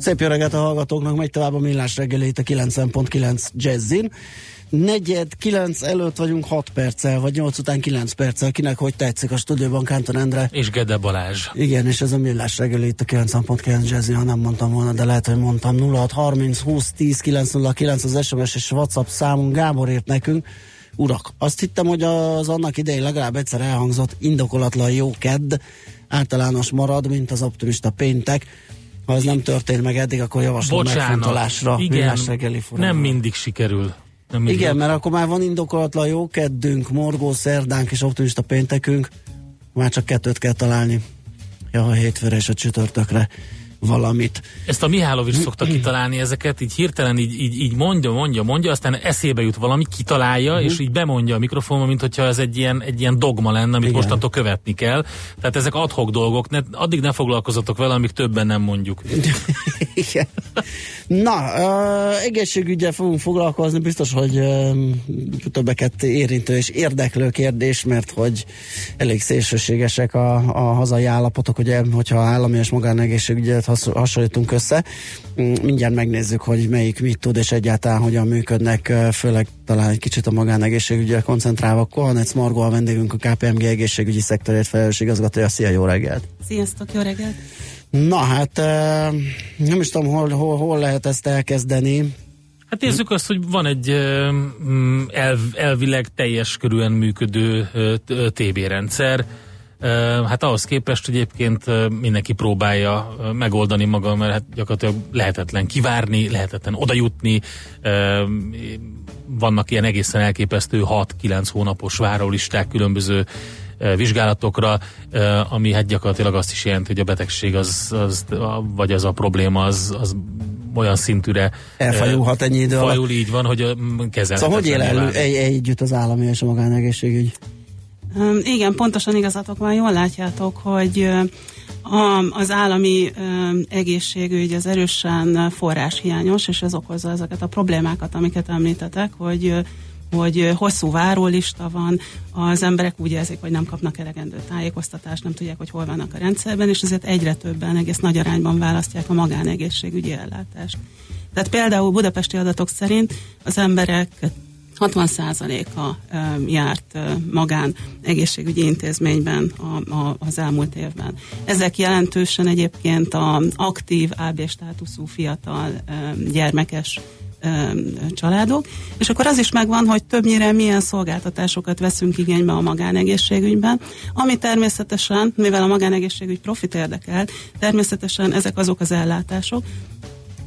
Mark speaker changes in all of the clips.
Speaker 1: Szép jó reggelt a hallgatóknak, megy tovább a millás reggeli itt a 90.9 Jazzin. Negyed, kilenc előtt vagyunk 6 perccel, vagy 8 után 9 perccel, kinek hogy tetszik a stúdióban Kánton Endre.
Speaker 2: És Gede Balázs.
Speaker 1: Igen, és ez a millás reggeli itt a 90.9 Jazzin, ha nem mondtam volna, de lehet, hogy mondtam 0630 20 10 909 az SMS és WhatsApp számunk, Gábor írt nekünk. Urak, azt hittem, hogy az annak idején legalább egyszer elhangzott indokolatlan jó kedd általános marad, mint az optimista péntek ha ez nem történt meg eddig, akkor javaslom
Speaker 2: Bocsánat,
Speaker 1: megfontolásra.
Speaker 2: igen, nem mindig sikerül. Nem mindig
Speaker 1: igen, mert akkor már van indokolatlan jó keddünk, morgó szerdánk és optimista péntekünk, már csak kettőt kell találni. Ja, a hétfőre és a csütörtökre valamit.
Speaker 2: Ezt a Mihálovics szokta kitalálni ezeket, így hirtelen így, így, így mondja, mondja, mondja, aztán eszébe jut valami, kitalálja, uh-huh. és így bemondja a mikrofonba, mint hogyha ez egy ilyen, egy ilyen dogma lenne, amit Igen. mostantól követni kell. Tehát ezek adhok dolgok, ne, addig ne foglalkozatok vele, amíg többen nem mondjuk.
Speaker 1: Igen. Na, uh, egészségügyel fogunk foglalkozni, biztos, hogy uh, többeket érintő és érdeklő kérdés, mert hogy elég szélsőségesek a, a hazai állapotok, ugye, hogyha állami és magánegészségügyet hasonlítunk össze. Mm, mindjárt megnézzük, hogy melyik mit tud, és egyáltalán hogyan működnek, főleg talán egy kicsit a magánegészségügyre koncentrálva. Kohanec Margó a vendégünk, a KPMG egészségügyi szektorért felelős igazgatója. Szia, jó reggelt!
Speaker 3: Sziasztok, jó reggelt!
Speaker 1: Na hát, nem is tudom, hol, hol, hol lehet ezt elkezdeni.
Speaker 2: Hát nézzük azt, hogy van egy mm, elv, elvileg teljes körülön működő TB rendszer, Hát ahhoz képest egyébként mindenki próbálja megoldani maga, mert hát gyakorlatilag lehetetlen kivárni, lehetetlen odajutni. Vannak ilyen egészen elképesztő 6-9 hónapos várólisták különböző vizsgálatokra, ami hát gyakorlatilag azt is jelenti, hogy a betegség az, az vagy az a probléma az, az olyan szintűre
Speaker 1: elfajulhat ennyi idő
Speaker 2: Fajul így van, hogy kezelhetetlen.
Speaker 1: Szóval hogy él el, egy, együtt az állami és a magánegészségügy?
Speaker 3: Igen, pontosan igazatok van, jól látjátok, hogy az állami egészségügy az erősen forráshiányos, és ez okozza ezeket a problémákat, amiket említetek, hogy hogy hosszú várólista van, az emberek úgy érzik, hogy nem kapnak elegendő tájékoztatást, nem tudják, hogy hol vannak a rendszerben, és ezért egyre többen egész nagy arányban választják a magánegészségügyi ellátást. Tehát például budapesti adatok szerint az emberek 60%-a járt magán egészségügyi intézményben a, az elmúlt évben. Ezek jelentősen egyébként a aktív AB státuszú fiatal gyermekes családok, és akkor az is megvan, hogy többnyire milyen szolgáltatásokat veszünk igénybe a magánegészségügyben, ami természetesen, mivel a magánegészségügy profit érdekel, természetesen ezek azok az ellátások,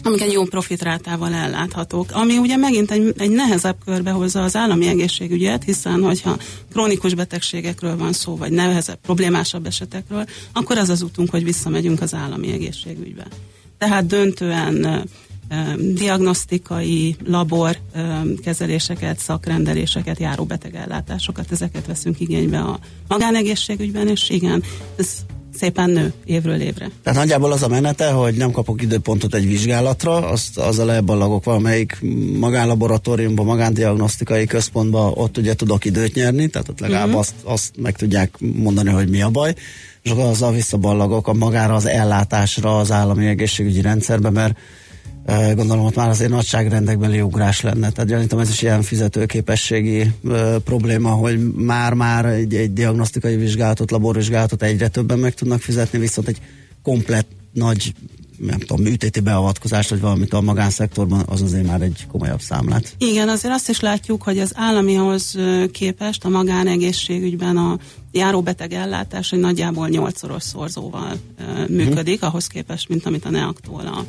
Speaker 3: amik egy jó profitrátával elláthatók, ami ugye megint egy, egy nehezebb körbe hozza az állami egészségügyet, hiszen hogyha krónikus betegségekről van szó, vagy nehezebb, problémásabb esetekről, akkor az az utunk, hogy visszamegyünk az állami egészségügybe. Tehát döntően diagnosztikai, labor kezeléseket, szakrendeléseket, járó betegellátásokat, ezeket veszünk igénybe a magánegészségügyben, és igen, ez szépen nő évről évre.
Speaker 1: Tehát nagyjából az a menete, hogy nem kapok időpontot egy vizsgálatra, azt azzal elballagok valamelyik magánlaboratóriumban, magándiagnosztikai központban, ott ugye tudok időt nyerni, tehát ott legalább uh-huh. azt, azt meg tudják mondani, hogy mi a baj, és akkor azzal visszaballagok a magára az ellátásra az állami egészségügyi rendszerbe, mert gondolom ott már azért nagyságrendekbeli ugrás lenne. Tehát gyanítom ez is ilyen fizetőképességi ö, probléma, hogy már-már egy, egy diagnosztikai vizsgálatot, laborvizsgálatot egyre többen meg tudnak fizetni, viszont egy komplet nagy nem tudom, műtéti beavatkozást, vagy valamit a magánszektorban, az azért már egy komolyabb számlát.
Speaker 3: Igen, azért azt is látjuk, hogy az államihoz képest a magánegészségügyben a járóbeteg ellátás egy nagyjából nyolcszoros szorzóval működik, hmm. ahhoz képest, mint amit a Neaktól a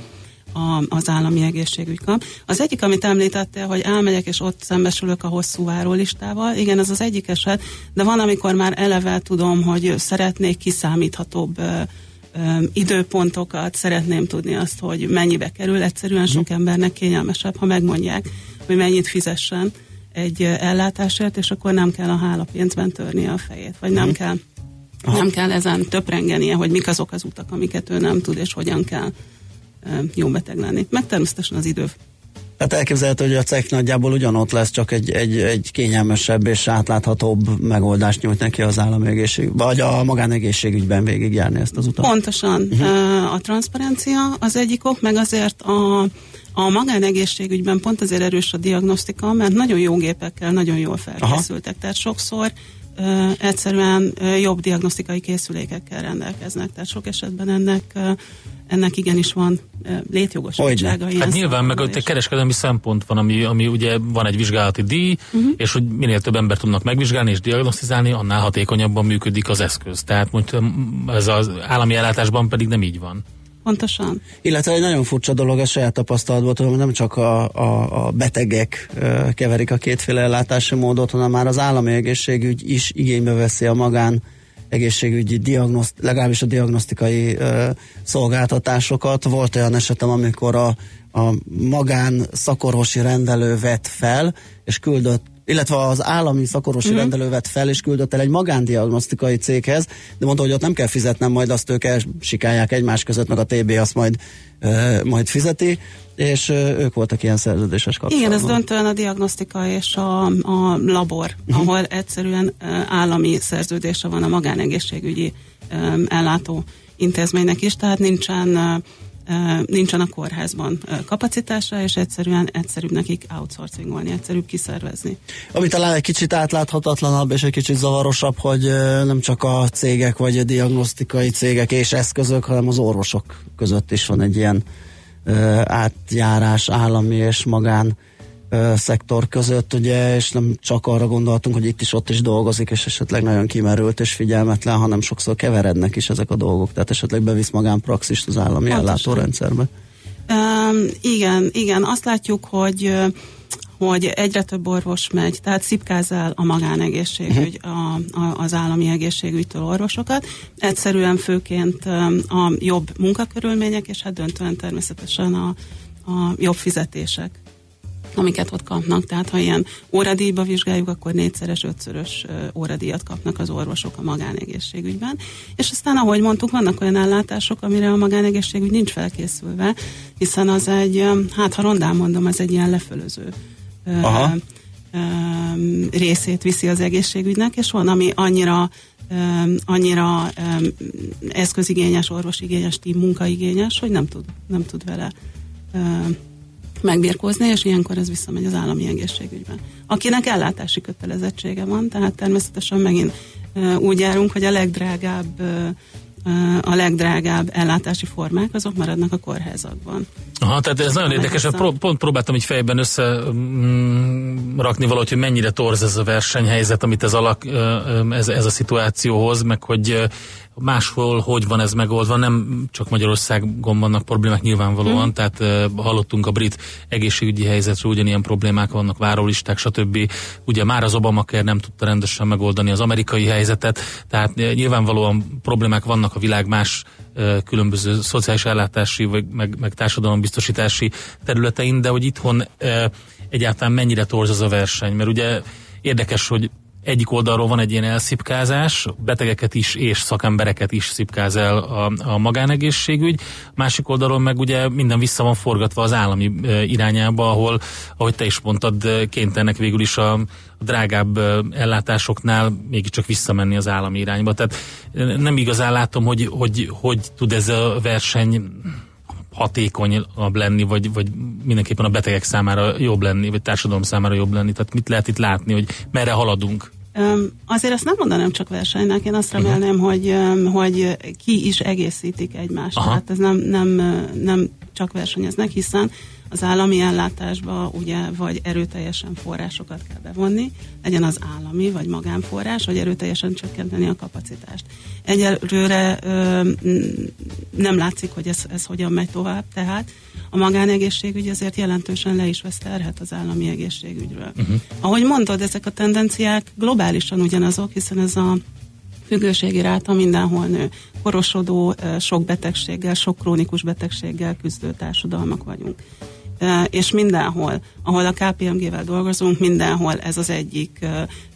Speaker 3: a, az állami egészségügy kap. Az egyik, amit említettél, hogy elmegyek és ott szembesülök a hosszú várólistával, igen, ez az egyik eset, de van, amikor már eleve tudom, hogy szeretnék kiszámíthatóbb időpontokat, szeretném tudni azt, hogy mennyibe kerül. Egyszerűen sok embernek kényelmesebb, ha megmondják, hogy mennyit fizessen egy ellátásért, és akkor nem kell a hálapénzben törni a fejét, vagy nem kell Aha. nem kell ezen töprengenie, hogy mik azok az utak, amiket ő nem tud, és hogyan kell jó beteg lenni. Meg természetesen az idő
Speaker 1: tehát elképzelhető, hogy a cek nagyjából ugyanott lesz, csak egy, egy, egy kényelmesebb és átláthatóbb megoldást nyújt neki az állami egészség, vagy a magánegészségügyben végigjárni ezt az utat.
Speaker 3: Pontosan. Uh-huh. A transzparencia az egyik ok, meg azért a, a magánegészségügyben pont azért erős a diagnosztika, mert nagyon jó gépekkel, nagyon jól felkészültek. Aha. Tehát sokszor egyszerűen jobb diagnosztikai készülékekkel rendelkeznek. Tehát sok esetben ennek ennek igenis van létjogosultsága.
Speaker 2: Hát nyilván meg ott egy kereskedelmi szempont van, ami, ami ugye van egy vizsgálati díj, uh-huh. és hogy minél több ember tudnak megvizsgálni és diagnosztizálni, annál hatékonyabban működik az eszköz. Tehát mondjuk ez az állami ellátásban pedig nem így van.
Speaker 3: Pontosan.
Speaker 1: Illetve egy nagyon furcsa dolog a saját tapasztalatból, tudom, nem csak a, a, a betegek keverik a kétféle ellátási módot, hanem már az állami egészségügy is igénybe veszi a magán egészségügyi diagnoszt, legalábbis a diagnosztikai ö, szolgáltatásokat. Volt olyan esetem, amikor a, a magán szakorvosi rendelő vett fel, és küldött illetve az állami szakorvosi mm-hmm. rendelő vett fel, és küldött el egy magándiagnosztikai céghez, de mondta, hogy ott nem kell fizetnem, majd azt ők elsikálják egymás között, meg a TB azt majd, ö, majd fizeti és ők voltak ilyen szerződéses kapcsolatban.
Speaker 3: Igen, ez döntően a diagnosztika és a, a labor, uh-huh. ahol egyszerűen állami szerződése van a magánegészségügyi ellátó intézménynek is, tehát nincsen nincsen a kórházban kapacitása, és egyszerűen egyszerűbb nekik outsourcingolni, egyszerűbb kiszervezni.
Speaker 1: Ami talán egy kicsit átláthatatlanabb és egy kicsit zavarosabb, hogy nem csak a cégek vagy a diagnosztikai cégek és eszközök, hanem az orvosok között is van egy ilyen átjárás állami és magán szektor között, ugye, és nem csak arra gondoltunk, hogy itt is ott is dolgozik, és esetleg nagyon kimerült és figyelmetlen, hanem sokszor keverednek is ezek a dolgok, tehát esetleg bevisz magánpraxist az állami Pontosan. ellátórendszerbe.
Speaker 3: Um, igen, igen, azt látjuk, hogy hogy egyre több orvos megy, tehát szipkázel a magánegészségügy, uh-huh. a, a, az állami egészségügytől orvosokat. Egyszerűen főként a jobb munkakörülmények, és hát döntően természetesen a, a jobb fizetések amiket ott kapnak. Tehát ha ilyen óradíjba vizsgáljuk, akkor négyszeres, ötszörös óradíjat kapnak az orvosok a magánegészségügyben. És aztán, ahogy mondtuk, vannak olyan ellátások, amire a magánegészségügy nincs felkészülve, hiszen az egy, hát ha rondán mondom, az egy ilyen lefölöző Aha. részét viszi az egészségügynek, és van, ami annyira annyira eszközigényes, orvosigényes, tím munkaigényes, hogy nem tud, nem tud vele megbírkozni, és ilyenkor ez visszamegy az állami egészségügyben. Akinek ellátási kötelezettsége van, tehát természetesen megint úgy járunk, hogy a legdrágább a legdrágább ellátási formák, azok maradnak a kórházakban.
Speaker 2: Aha, tehát ez nagyon érdekes, pró- pont próbáltam így fejben összerakni mm, valahogy, hogy mennyire torz ez a versenyhelyzet, amit ez, alak, ez, ez a szituációhoz, meg hogy máshol hogy van ez megoldva, nem csak Magyarországon vannak problémák nyilvánvalóan, mm. tehát uh, hallottunk a brit egészségügyi helyzetről, ugyanilyen problémák vannak, várólisták, stb. Ugye már az Obamacare nem tudta rendesen megoldani az amerikai helyzetet, tehát uh, nyilvánvalóan problémák vannak a világ más különböző szociális ellátási, vagy, meg, meg társadalombiztosítási területein, de hogy itthon egyáltalán mennyire torz az a verseny, mert ugye érdekes, hogy egyik oldalról van egy ilyen elszipkázás, betegeket is és szakembereket is szipkáz el a, a magánegészségügy, másik oldalról meg ugye minden vissza van forgatva az állami irányába, ahol, ahogy te is mondtad, kénytelenek végül is a, drágább ellátásoknál mégiscsak visszamenni az állami irányba. Tehát nem igazán látom, hogy hogy, hogy tud ez a verseny hatékonyabb lenni, vagy, vagy mindenképpen a betegek számára jobb lenni, vagy társadalom számára jobb lenni. Tehát mit lehet itt látni, hogy merre haladunk?
Speaker 3: Um, azért ezt nem mondanám csak versenynek, én azt remélném, uh-huh. hogy, um, hogy ki is egészítik egymást. Aha. Tehát ez nem, nem, nem csak versenyeznek, hiszen az állami ellátásba ugye vagy erőteljesen forrásokat kell bevonni, legyen az állami vagy magánforrás, vagy erőteljesen csökkenteni a kapacitást. Egyelőre ö, nem látszik, hogy ez, ez hogyan megy tovább, tehát a magánegészségügy azért jelentősen le is vesz terhet az állami egészségügyről. Uh-huh. Ahogy mondod, ezek a tendenciák globálisan ugyanazok, hiszen ez a függőségi ráta mindenhol nő. Korosodó, sok betegséggel, sok krónikus betegséggel küzdő társadalmak vagyunk. És mindenhol, ahol a KPMG-vel dolgozunk, mindenhol ez az egyik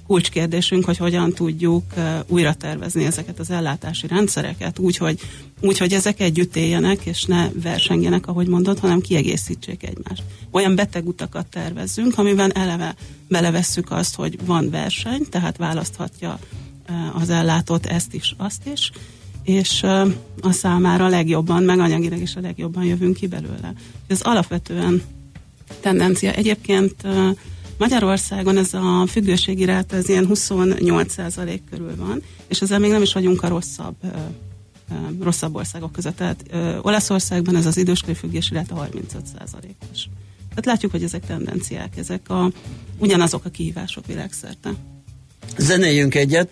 Speaker 3: kulcskérdésünk, hogy hogyan tudjuk újra tervezni ezeket az ellátási rendszereket, úgy hogy, úgy, hogy ezek együtt éljenek, és ne versengjenek, ahogy mondod, hanem kiegészítsék egymást. Olyan betegutakat tervezzünk, amiben eleve belevesszük azt, hogy van verseny, tehát választhatja az ellátót ezt is, azt is, és a számára a legjobban, meg anyagileg is a legjobban jövünk ki belőle. Ez alapvetően tendencia. Egyébként Magyarországon ez a függőségi ráta ez ilyen 28% körül van, és ezzel még nem is vagyunk a rosszabb rosszabb országok között. Tehát ö, Olaszországban ez az időskori függési ráta 35%-os. Tehát látjuk, hogy ezek tendenciák, ezek a, ugyanazok a kihívások világszerte.
Speaker 4: Zenéljünk egyet,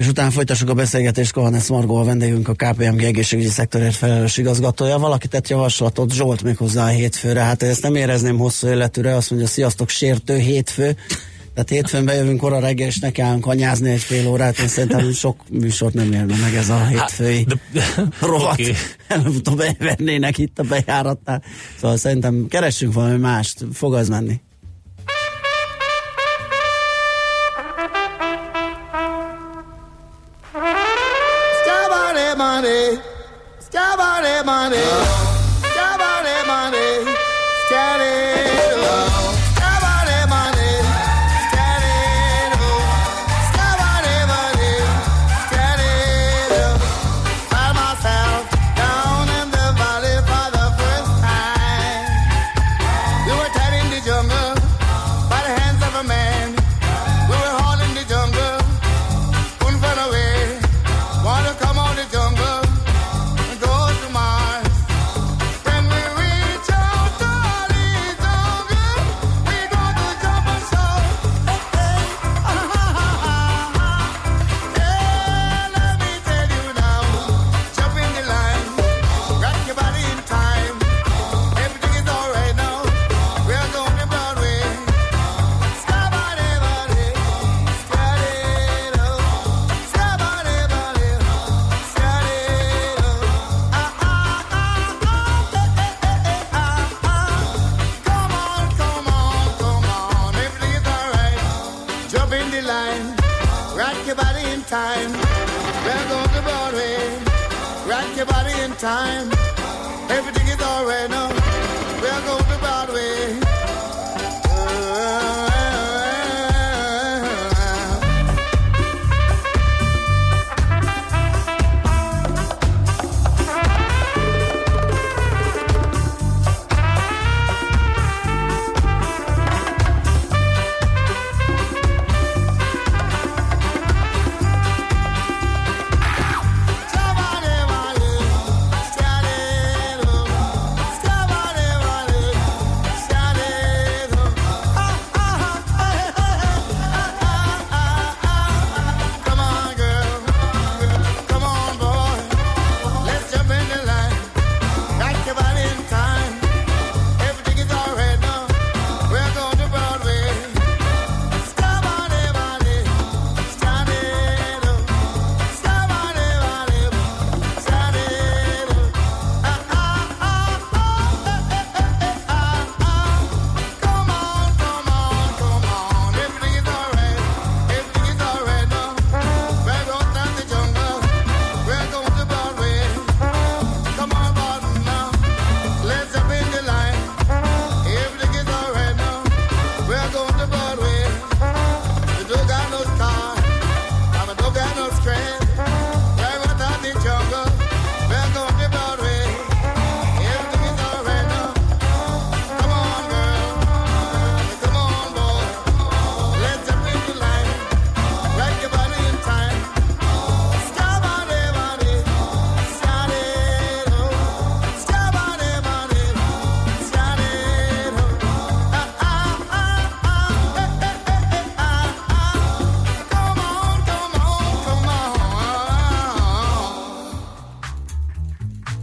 Speaker 4: és utána folytassuk a beszélgetést Kohanesz Margó, a vendégünk, a KPMG egészségügyi szektorért felelős igazgatója. Valaki tett javaslatot, Zsolt még hozzá a hétfőre, hát ezt nem érezném hosszú életűre, azt mondja, sziasztok, sértő hétfő. Tehát hétfőn bejövünk kora reggel, és nekem kanyázni egy fél órát, én szerintem sok műsort nem érne meg ez a hétfői hát, rovat. Okay. Előbb-utóbb elvennének itt a bejáratnál. Szóval szerintem keressünk valami mást, fog az menni.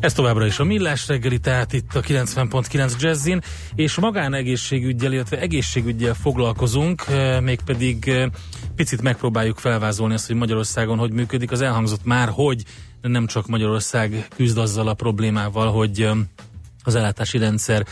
Speaker 2: Ez továbbra is a Millás reggeli, tehát itt a 90.9 Jazzin, és magánegészségügyel, illetve egészségügyel foglalkozunk, eh, mégpedig eh, picit megpróbáljuk felvázolni azt, hogy Magyarországon hogy működik. Az elhangzott már, hogy nem csak Magyarország küzd azzal a problémával, hogy eh, az ellátási rendszer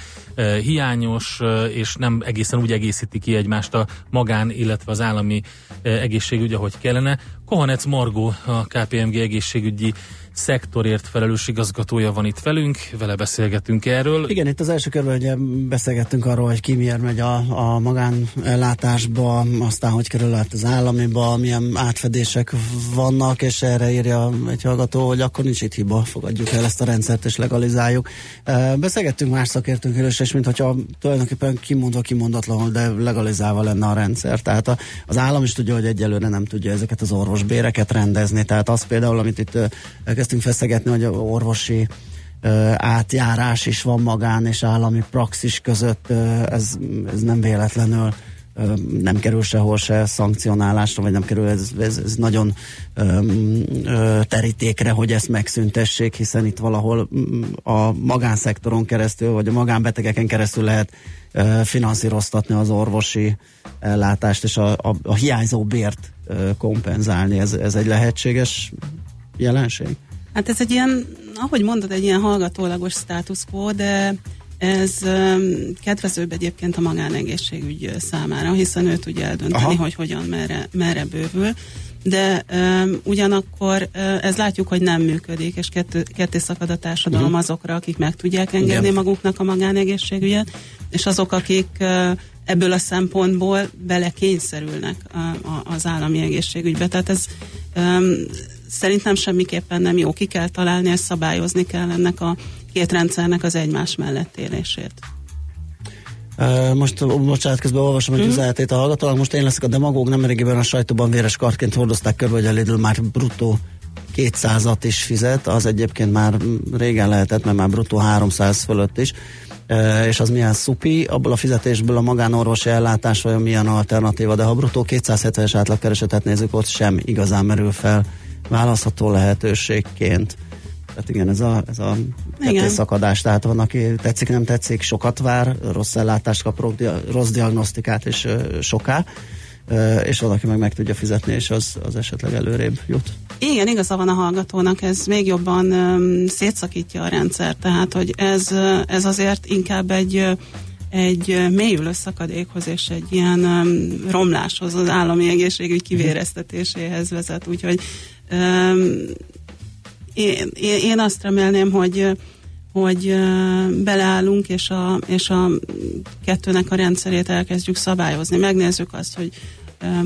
Speaker 2: hiányos, és nem egészen úgy egészíti ki egymást a magán, illetve az állami egészségügy, ahogy kellene. Kohanec Margó, a KPMG egészségügyi szektorért felelős igazgatója van itt velünk, vele beszélgetünk erről.
Speaker 1: Igen, itt az első körben ugye beszélgettünk arról, hogy ki miért megy a, a magánellátásba, aztán hogy kerül az államiba, milyen átfedések vannak, és erre írja egy hallgató, hogy akkor nincs itt hiba, fogadjuk el ezt a rendszert és legalizáljuk. Beszélgettünk más szakértőnkről is, és mintha tulajdonképpen kimondva kimondatlanul, de legalizálva lenne a rendszer. Tehát a, az állam is tudja, hogy egyelőre nem tudja ezeket az orvosbéreket rendezni. Tehát az például, amit itt elkezdtünk feszegetni, hogy orvosi átjárás is van magán és állami praxis között, ez, ez nem véletlenül nem kerül sehol se szankcionálásra, vagy nem kerül, ez, ez, ez nagyon öm, terítékre, hogy ezt megszüntessék, hiszen itt valahol a magánszektoron keresztül, vagy a magánbetegeken keresztül lehet finanszíroztatni az orvosi ellátást, és a, a, a hiányzó bért kompenzálni. Ez, ez egy lehetséges jelenség?
Speaker 3: Hát ez egy ilyen, ahogy mondod, egy ilyen hallgatólagos status quo, de ez kedvezőbb egyébként a magánegészségügy számára, hiszen ő tudja eldönteni, Aha. hogy hogyan, merre, merre bővül. De um, ugyanakkor uh, ez látjuk, hogy nem működik, és kettő, ketté szakad a társadalom uh-huh. azokra, akik meg tudják engedni Igen. maguknak a magánegészségügyet, és azok, akik uh, ebből a szempontból bele kényszerülnek a, a, az állami egészségügybe. Tehát ez um, szerintem semmiképpen nem jó. Ki kell találni, ezt szabályozni kell ennek a két rendszernek az egymás mellett élését.
Speaker 1: most, bocsánat, közben olvasom egy hmm. üzenetét a hallgatónak. Most én leszek a demagóg, nem régiben a sajtóban véres kartként hordozták körbe, hogy a Lidl már bruttó 200-at is fizet, az egyébként már régen lehetett, mert már bruttó 300 fölött is. és az milyen szupi, abból a fizetésből a magánorvosi ellátás vagy milyen alternatíva, de ha bruttó 270-es átlagkeresetet nézzük, ott sem igazán merül fel választható lehetőségként. Tehát igen, ez a, ez a szakadás, tehát van, aki tetszik, nem tetszik, sokat vár, rossz ellátást kap, rossz diagnosztikát és soká, és valaki meg meg tudja fizetni, és az, az esetleg előrébb jut.
Speaker 3: Igen, igaza van a hallgatónak, ez még jobban um, szétszakítja a rendszer, tehát hogy ez, ez azért inkább egy egy mélyülő szakadékhoz és egy ilyen um, romláshoz, az állami egészségügy kivéreztetéséhez vezet, úgyhogy én, én azt remélném, hogy hogy beleállunk, és a, és a kettőnek a rendszerét elkezdjük szabályozni. Megnézzük azt, hogy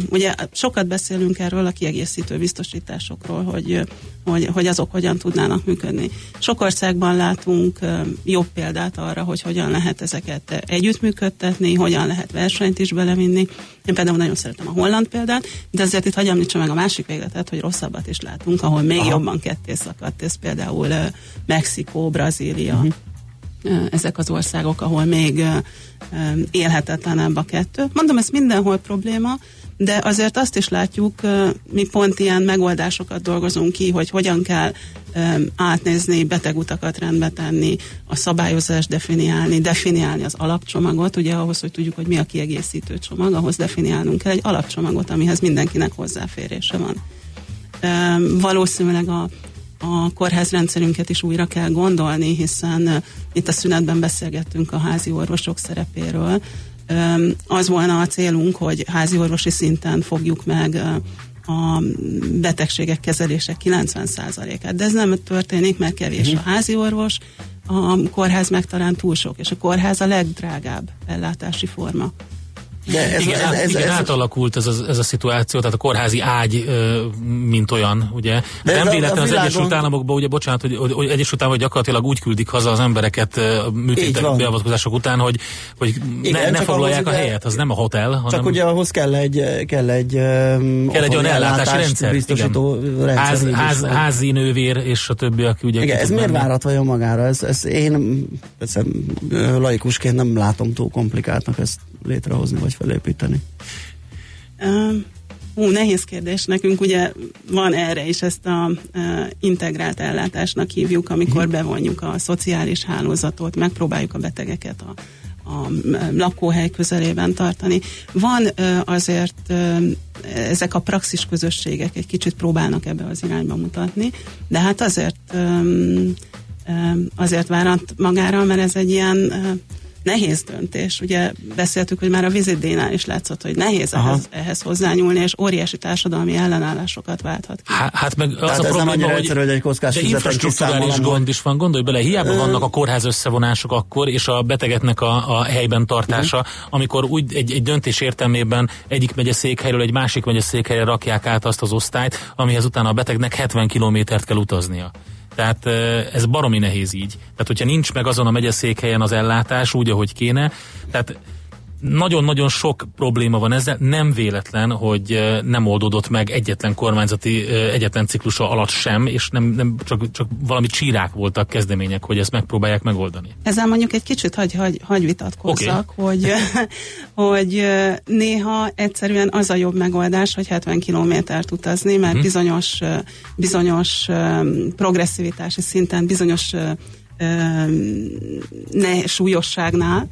Speaker 3: Ugye sokat beszélünk erről a kiegészítő biztosításokról, hogy, hogy, hogy azok hogyan tudnának működni. Sok országban látunk jobb példát arra, hogy hogyan lehet ezeket együttműködtetni, hogyan lehet versenyt is belevinni. Én például nagyon szeretem a holland példát, de azért itt hagyjam meg a másik végletet, hogy rosszabbat is látunk, ahol még Aha. jobban ketté szakadt. Ez például Mexikó, Brazília, uh-huh ezek az országok, ahol még élhetetlenebb a kettő. Mondom, ez mindenhol probléma, de azért azt is látjuk, mi pont ilyen megoldásokat dolgozunk ki, hogy hogyan kell átnézni, betegutakat rendbe tenni, a szabályozást definiálni, definiálni az alapcsomagot, ugye ahhoz, hogy tudjuk, hogy mi a kiegészítő csomag, ahhoz definiálnunk kell egy alapcsomagot, amihez mindenkinek hozzáférése van. Valószínűleg a a kórházrendszerünket is újra kell gondolni, hiszen itt a szünetben beszélgettünk a házi orvosok szerepéről. Az volna a célunk, hogy házi orvosi szinten fogjuk meg a betegségek kezelések 90%-át, de ez nem történik, mert kevés uh-huh. a házi orvos, a kórház meg talán túl sok, és a kórház a legdrágább ellátási forma.
Speaker 2: De ez, igen, ez, ez, igen, ez, átalakult ez a, ez a szituáció, tehát a kórházi ágy, mint olyan, ugye. De nem véletlen az Egyesült Államokban, ugye, bocsánat, hogy, hogy, hogy Egyesült Államok gyakorlatilag úgy küldik haza az embereket műtétek beavatkozások után, hogy, hogy igen, ne, ne foglalják a helyet, az nem a hotel, hanem...
Speaker 1: Csak ugye ahhoz kell egy, kell egy,
Speaker 2: kell egy olyan ellátási rendszer, biztosító igen. rendszer. Ház, ház, házi nővér és a többi, aki ugye...
Speaker 1: Igen, ez miért várat vajon magára? Ez, ez én persze, laikusként nem látom túl komplikáltnak ezt létrehozni, vagy felépíteni?
Speaker 3: Um, Hú, nehéz kérdés. Nekünk ugye van erre is ezt a e, integrált ellátásnak hívjuk, amikor uh-huh. bevonjuk a szociális hálózatot, megpróbáljuk a betegeket a, a lakóhely közelében tartani. Van e, azért e, ezek a praxis közösségek egy kicsit próbálnak ebbe az irányba mutatni, de hát azért e, azért várat magára, mert ez egy ilyen nehéz döntés. Ugye beszéltük, hogy már a vizitdénál is látszott, hogy nehéz ehhez, ehhez hozzányúlni, és óriási társadalmi ellenállásokat válthat ki.
Speaker 2: Há, hát meg az
Speaker 1: Tehát
Speaker 2: a
Speaker 1: ez
Speaker 2: probléma,
Speaker 1: nem
Speaker 2: hogy,
Speaker 1: egyszerű, hogy egy kockás
Speaker 2: de infrastruktúrális gond is van, gondolj bele, hiába vannak a kórház összevonások akkor, és a betegetnek a, a helyben tartása, uh-huh. amikor úgy egy, egy döntés értelmében egyik megye székhelyről egy másik megye székhelyre rakják át azt az osztályt, amihez utána a betegnek 70 kilométert kell utaznia. Tehát ez baromi nehéz így. Tehát, hogyha nincs meg azon a megyeszékhelyen az ellátás úgy, ahogy kéne, tehát nagyon-nagyon sok probléma van ezzel, nem véletlen, hogy nem oldódott meg egyetlen kormányzati, egyetlen ciklusa alatt sem, és nem, nem csak, csak valami csírák voltak kezdemények, hogy ezt megpróbálják megoldani.
Speaker 3: Ezzel mondjuk egy kicsit hagy, hagy, hagy vitatkozzak, okay. hogy, hogy néha egyszerűen az a jobb megoldás, hogy 70 kilométert utazni, mert uh-huh. bizonyos, bizonyos progresszivitási szinten, bizonyos ne, súlyosságnál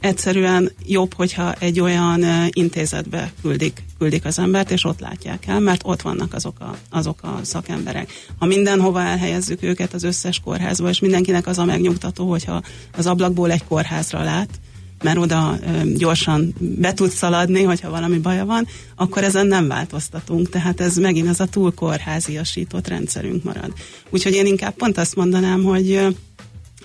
Speaker 3: egyszerűen jobb, hogyha egy olyan intézetbe küldik, küldik az embert, és ott látják el, mert ott vannak azok a, azok a szakemberek. Ha mindenhova elhelyezzük őket az összes kórházba, és mindenkinek az a megnyugtató, hogyha az ablakból egy kórházra lát, mert oda gyorsan be tud szaladni, hogyha valami baja van, akkor ezen nem változtatunk. Tehát ez megint az a túl kórháziasított rendszerünk marad. Úgyhogy én inkább pont azt mondanám, hogy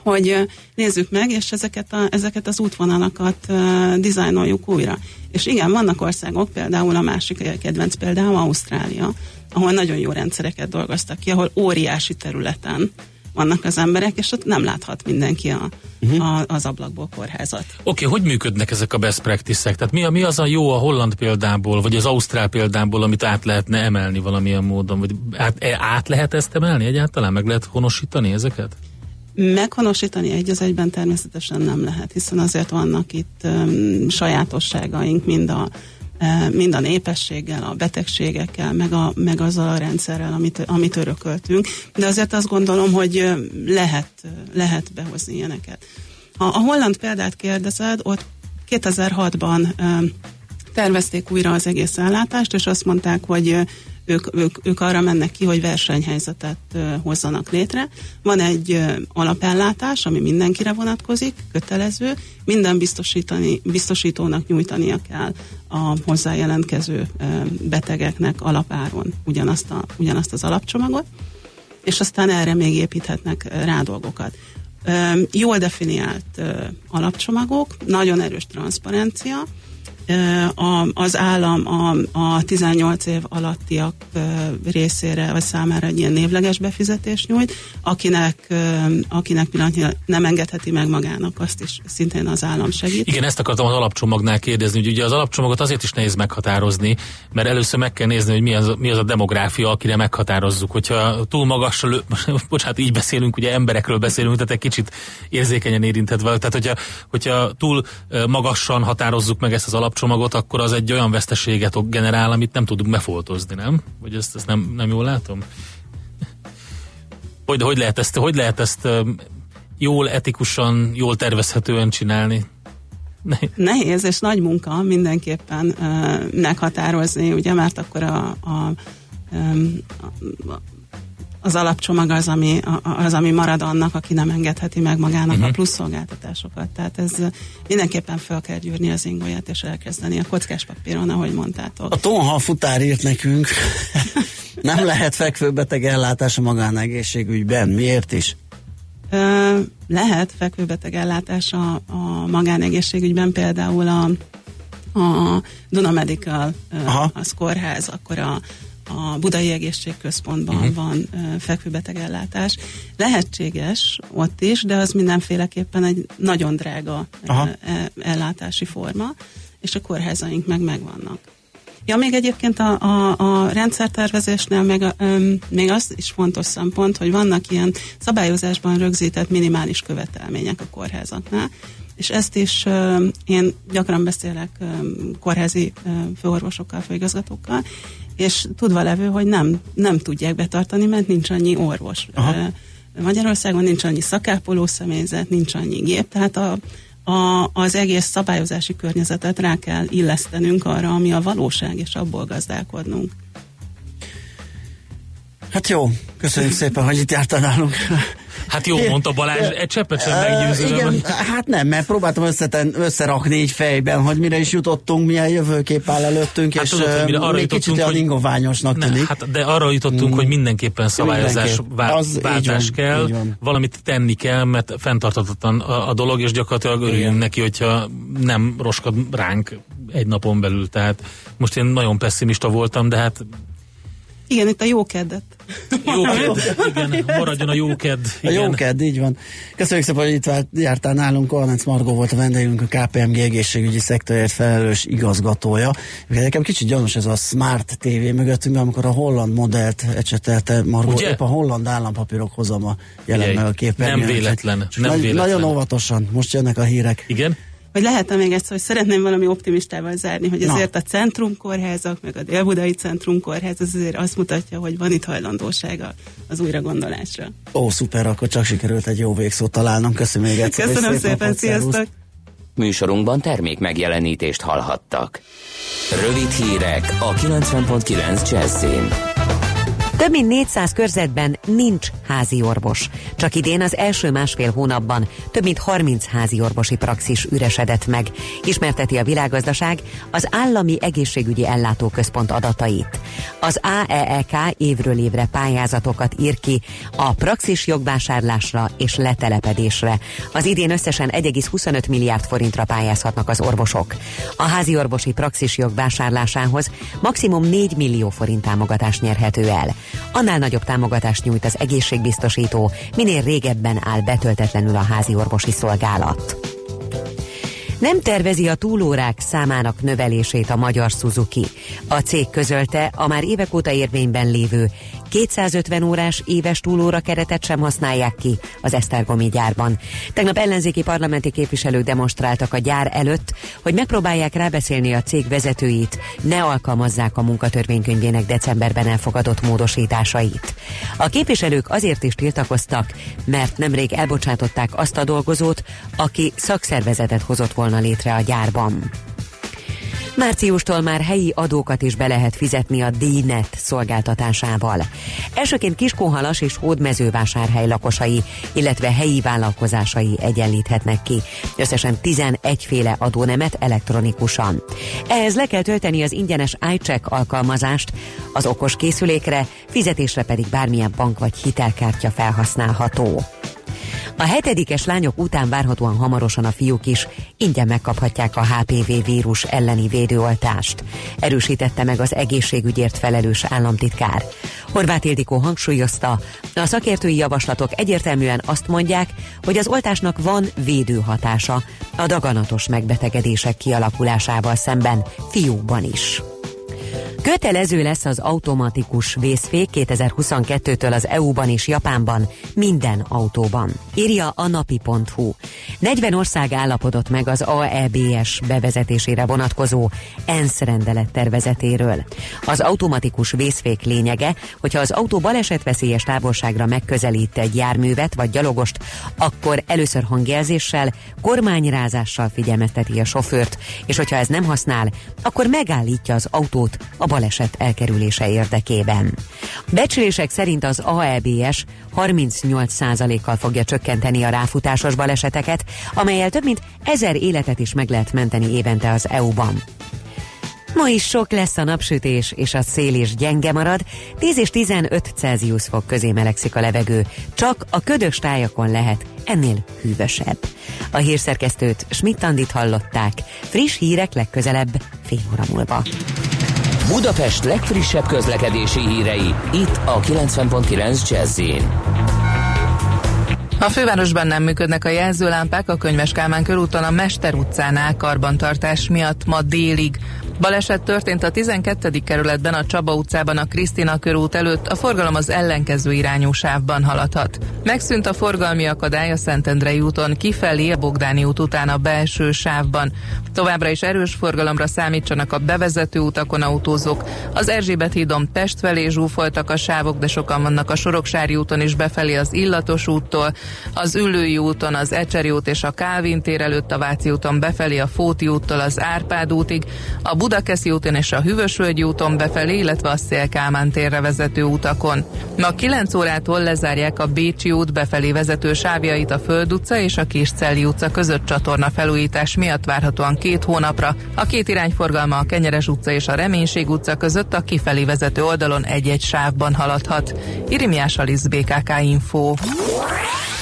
Speaker 3: hogy nézzük meg, és ezeket, a, ezeket az útvonalakat dizájnoljuk újra. És igen, vannak országok, például a másik kedvenc például Ausztrália, ahol nagyon jó rendszereket dolgoztak ki, ahol óriási területen vannak az emberek, és ott nem láthat mindenki a, uh-huh. a, az ablakból kórházat.
Speaker 2: Oké, okay, hogy működnek ezek a best practices-ek? Tehát mi, a, mi az a jó a holland példából, vagy az ausztrál példából, amit át lehetne emelni valamilyen módon? Vagy át, e, át lehet ezt emelni egyáltalán? Meg lehet honosítani ezeket?
Speaker 3: Meghonosítani egy az egyben természetesen nem lehet, hiszen azért vannak itt um, sajátosságaink, mind a, mind a népességgel, a betegségekkel, meg, a, meg azzal a rendszerrel, amit, amit örököltünk. De azért azt gondolom, hogy lehet, lehet behozni ilyeneket. Ha a holland példát kérdezed, ott 2006-ban um, tervezték újra az egész ellátást, és azt mondták, hogy ők, ők, ők arra mennek ki, hogy versenyhelyzetet hozzanak létre. Van egy alapellátás, ami mindenkire vonatkozik, kötelező, minden biztosítani, biztosítónak nyújtania kell a hozzájelentkező betegeknek alapáron ugyanazt, a, ugyanazt az alapcsomagot, és aztán erre még építhetnek rá dolgokat. Jól definiált alapcsomagok, nagyon erős transzparencia, a, az állam a, a 18 év alattiak részére vagy számára egy ilyen névleges befizetés nyújt, akinek, akinek pillanatnyilag nem engedheti meg magának, azt is szintén az állam segít.
Speaker 2: Igen, ezt akartam az alapcsomagnál kérdezni, hogy ugye az alapcsomagot azért is nehéz meghatározni, mert először meg kell nézni, hogy mi az, mi az a demográfia, akire meghatározzal. Hogyha túl magasra, bocsánat, így beszélünk, ugye emberekről beszélünk, tehát egy kicsit érzékenyen érinthetve. Tehát, hogyha, hogyha túl magasan határozzuk meg ezt az alap alapcsomagot, akkor az egy olyan veszteséget generál, amit nem tudunk befoltozni, nem? Vagy ezt, ezt nem, nem jól látom? Hogy, hogy, lehet ezt, hogy lehet ezt jól, etikusan, jól tervezhetően csinálni?
Speaker 3: Nehéz és nagy munka mindenképpen uh, meghatározni, ugye, mert akkor a, a, a, az alapcsomag az ami, az, ami marad annak, aki nem engedheti meg magának uh-huh. a mhm. plusz szolgáltatásokat. Tehát ez mindenképpen fel kell gyűrni az ingóját, és elkezdeni a kockás papíron, ahogy mondtátok.
Speaker 1: A tonha futár írt nekünk, nem lehet fekvőbeteg ellátás a magánegészségügyben. Miért is?
Speaker 3: Ö, lehet fekvőbeteg ellátás a, a magánegészségügyben, például a, a Duna Medical, Aha. az kórház, akkor a a Budai Egészségközpontban uh-huh. van fekvőbetegellátás. Lehetséges ott is, de az mindenféleképpen egy nagyon drága uh, ellátási forma, és a kórházaink meg megvannak. Ja, még egyébként a, a, a rendszertervezésnél még, a, um, még az is fontos szempont, hogy vannak ilyen szabályozásban rögzített minimális követelmények a kórházaknál, és ezt is én gyakran beszélek kórházi főorvosokkal, főigazgatókkal, és tudva levő, hogy nem, nem tudják betartani, mert nincs annyi orvos. Aha. Magyarországon nincs annyi szakápoló személyzet, nincs annyi gép, tehát a, a, az egész szabályozási környezetet rá kell illesztenünk arra, ami a valóság, és abból gazdálkodnunk.
Speaker 1: Hát jó, köszönjük szépen, hogy itt jártál nálunk.
Speaker 2: Hát jó, mondta Balázs, egy cseppet sem meggyőző.
Speaker 1: Igen, hát nem, mert próbáltam összeten, összerakni így fejben, hogy mire is jutottunk, milyen jövőkép áll előttünk, hát és tudod, hogy mire arra még kicsit olyan ingoványosnak
Speaker 2: ne,
Speaker 1: tűnik.
Speaker 2: Hát, de arra jutottunk, mm. hogy mindenképpen szabályozás vá- váltás van, kell, valamit tenni kell, mert fenntartatatlan a, a dolog, és gyakorlatilag örüljünk neki, hogyha nem roskad ránk egy napon belül. Tehát most én nagyon pessimista voltam, de hát
Speaker 3: igen, itt a jókeddet.
Speaker 2: Jóked, igen, maradjon a jóked.
Speaker 1: Igen. A jóked, így van. Köszönjük szépen, hogy itt jártál nálunk. Arnec Margó volt a vendégünk, a KPMG egészségügyi szektorért felelős igazgatója. Nekem kicsit gyanús ez a Smart TV mögöttünk, amikor a holland modellt ecsetelte Margó, Ugye? épp a holland állampapírok hozama jelen meg a képernyőn.
Speaker 2: Nem véletlen. Nem
Speaker 1: nagy,
Speaker 2: véletlen.
Speaker 1: Nagyon óvatosan, most jönnek a hírek.
Speaker 2: Igen?
Speaker 3: Vagy lehet még ezt, hogy szeretném valami optimistával zárni, hogy azért Na. a centrumkórházak, meg a délbudai centrumkórház az azért azt mutatja, hogy van itt hajlandósága az újra gondolásra.
Speaker 1: Ó, szuper, akkor csak sikerült egy jó végszót találnom. Köszönöm még egyszer.
Speaker 3: Köszönöm szépen, szépen sziasztok!
Speaker 5: Műsorunkban termék megjelenítést hallhattak. Rövid hírek a 90.9 Jazzin.
Speaker 6: Több mint 400 körzetben nincs házi orvos. Csak idén az első másfél hónapban több mint 30 házi orvosi praxis üresedett meg, ismerteti a világgazdaság az Állami Egészségügyi Ellátóközpont adatait. Az AEEK évről évre pályázatokat ír ki a praxis jogvásárlásra és letelepedésre. Az idén összesen 1,25 milliárd forintra pályázhatnak az orvosok. A házi orvosi praxis jogvásárlásához maximum 4 millió forint támogatást nyerhető el annál nagyobb támogatást nyújt az egészségbiztosító, minél régebben áll betöltetlenül a házi orvosi szolgálat. Nem tervezi a túlórák számának növelését a magyar Suzuki. A cég közölte a már évek óta érvényben lévő 250 órás éves túlóra keretet sem használják ki az Esztergomi gyárban. Tegnap ellenzéki parlamenti képviselők demonstráltak a gyár előtt, hogy megpróbálják rábeszélni a cég vezetőit, ne alkalmazzák a munkatörvénykönyvének decemberben elfogadott módosításait. A képviselők azért is tiltakoztak, mert nemrég elbocsátották azt a dolgozót, aki szakszervezetet hozott volna létre a gyárban. Márciustól már helyi adókat is be lehet fizetni a DNET szolgáltatásával. Elsőként Kiskóhalas és Hódmezővásárhely lakosai, illetve helyi vállalkozásai egyenlíthetnek ki. Összesen 11 féle adónemet elektronikusan. Ehhez le kell tölteni az ingyenes iCheck alkalmazást, az okos készülékre, fizetésre pedig bármilyen bank vagy hitelkártya felhasználható. A hetedikes lányok után várhatóan hamarosan a fiúk is ingyen megkaphatják a HPV vírus elleni védőoltást. Erősítette meg az egészségügyért felelős államtitkár. Horváth Ildikó hangsúlyozta, a szakértői javaslatok egyértelműen azt mondják, hogy az oltásnak van védőhatása a daganatos megbetegedések kialakulásával szemben fiúkban is. Kötelező lesz az automatikus vészfék 2022-től az EU-ban és Japánban minden autóban. Írja a napi.hu. 40 ország állapodott meg az AEBS bevezetésére vonatkozó ENSZ rendelet tervezetéről. Az automatikus vészfék lényege, hogyha az autó balesetveszélyes távolságra megközelít egy járművet vagy gyalogost, akkor először hangjelzéssel, kormányrázással figyelmezteti a sofőrt, és hogyha ez nem használ, akkor megállítja az autót a baleset elkerülése érdekében. Becslések szerint az AEBS 38%-kal fogja csökkenteni a ráfutásos baleseteket, amelyel több mint ezer életet is meg lehet menteni évente az EU-ban. Ma is sok lesz a napsütés, és a szél is gyenge marad, 10 és 15 Celsius fok közé melegszik a levegő, csak a ködös tájakon lehet ennél hűvösebb. A hírszerkesztőt Schmidt-Andit hallották, friss hírek legközelebb fél óra múlva.
Speaker 5: Budapest legfrissebb közlekedési hírei, itt a 90.9 jazz
Speaker 7: a fővárosban nem működnek a jelzőlámpák, a Könyves Kálmán körúton a Mester utcánál karbantartás miatt ma délig. Baleset történt a 12. kerületben a Csaba utcában a Krisztina körút előtt, a forgalom az ellenkező irányú sávban haladhat. Megszűnt a forgalmi akadály a Szentendrei úton kifelé a Bogdáni út után a belső sávban. Továbbra is erős forgalomra számítsanak a bevezető utakon autózók. Az Erzsébet hídon Pest felé zsúfoltak a sávok, de sokan vannak a Soroksári úton is befelé az Illatos úttól, az Üllői úton, az Ecseri út és a Kálvin tér előtt a Váci úton befelé a Fóti úttól az Árpád útig, a Budakeszi úton és a Hűvösvölgyi úton befelé, illetve a Szélkámán térre vezető utakon. Ma 9 órától lezárják a Bécsi út befelé vezető sávjait a Föld utca és a Kiscelli utca között csatorna felújítás miatt várhatóan két hónapra. A két irányforgalma a Kenyeres utca és a Reménység utca között a kifelé vezető oldalon egy-egy sávban haladhat. Irimiás Alisz BKK Info.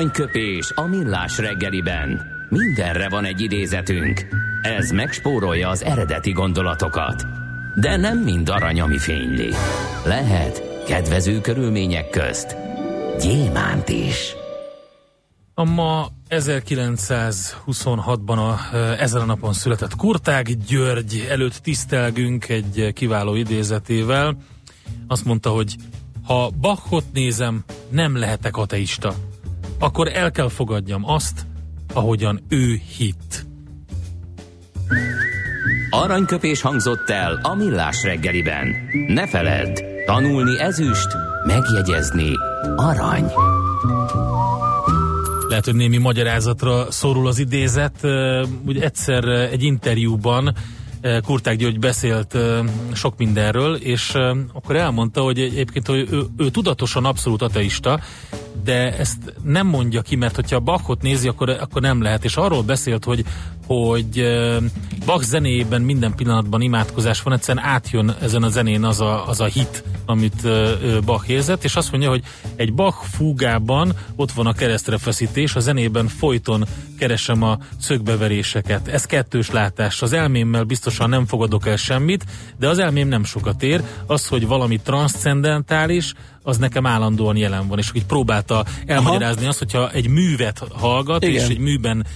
Speaker 5: Aranyköpés a millás reggeliben. Mindenre van egy idézetünk. Ez megspórolja az eredeti gondolatokat. De nem mind arany, ami fényli. Lehet kedvező körülmények közt gyémánt is.
Speaker 2: A ma 1926-ban a, ezen a napon született Kurtág György előtt tisztelgünk egy kiváló idézetével. Azt mondta, hogy ha Bachot nézem, nem lehetek ateista. Akkor el kell fogadjam azt, ahogyan ő hitt.
Speaker 5: Aranyköpés hangzott el a millás reggeliben. Ne feledd, tanulni ezüst, megjegyezni arany.
Speaker 2: Lehet, hogy némi magyarázatra szorul az idézet. Ugye egyszer egy interjúban Kurták György beszélt sok mindenről, és akkor elmondta, hogy egyébként hogy ő, ő tudatosan abszolút ateista, de ezt nem mondja ki, mert hogyha Bachot nézi, akkor, akkor nem lehet. És arról beszélt, hogy, hogy Bach zenéjében minden pillanatban imádkozás van, egyszerűen átjön ezen a zenén az a, az a hit, amit Bach érzett, és azt mondja, hogy egy Bach fúgában ott van a keresztre feszítés, a zenében folyton keresem a szögbeveréseket. Ez kettős látás. Az elmémmel biztosan nem fogadok el semmit, de az elmém nem sokat ér. Az, hogy valami transzcendentális, az nekem állandóan jelen van, és így próbálta elmagyarázni azt, hogyha egy művet hallgat,
Speaker 1: Igen.
Speaker 2: és egy műben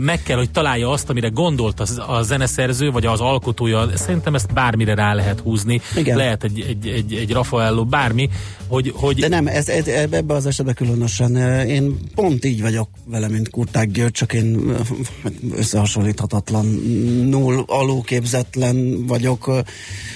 Speaker 2: meg kell, hogy találja azt, amire gondolt az, a zeneszerző, vagy az alkotója, szerintem ezt bármire rá lehet húzni,
Speaker 1: Igen.
Speaker 2: lehet egy, egy, egy, egy Raffaello, bármi, hogy, hogy
Speaker 1: De nem, ez, ez, ebbe az esetben különösen. Én pont így vagyok vele, mint Kurták György, csak én eh, összehasonlíthatatlan, null alulképzetlen vagyok.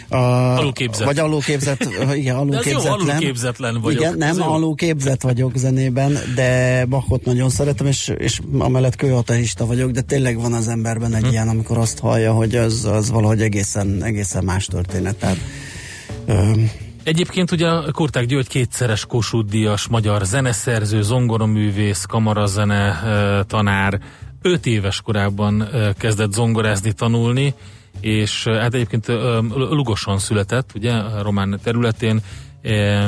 Speaker 1: eh, A,
Speaker 2: Alulképzett.
Speaker 1: Vagy alulképzett, eh, igen,
Speaker 2: az jó,
Speaker 1: alulképzetlen.
Speaker 2: alulképzetlen vagyok.
Speaker 1: Igen, nem, alulképzett vagyok zenében, de Bachot nagyon szeretem, és, és amellett kőateista vagyok, de tényleg van az emberben egy
Speaker 2: Hm.
Speaker 1: ilyen, amikor azt hallja, hogy az, az valahogy egészen, egészen más történet. Tehát, ö,
Speaker 2: Egyébként ugye Kurták György kétszeres Kossuth Díjas, magyar zeneszerző, zongoroművész, kamarazene tanár, öt éves korában kezdett zongorázni, tanulni, és hát egyébként Lugoson született, ugye, a román területén,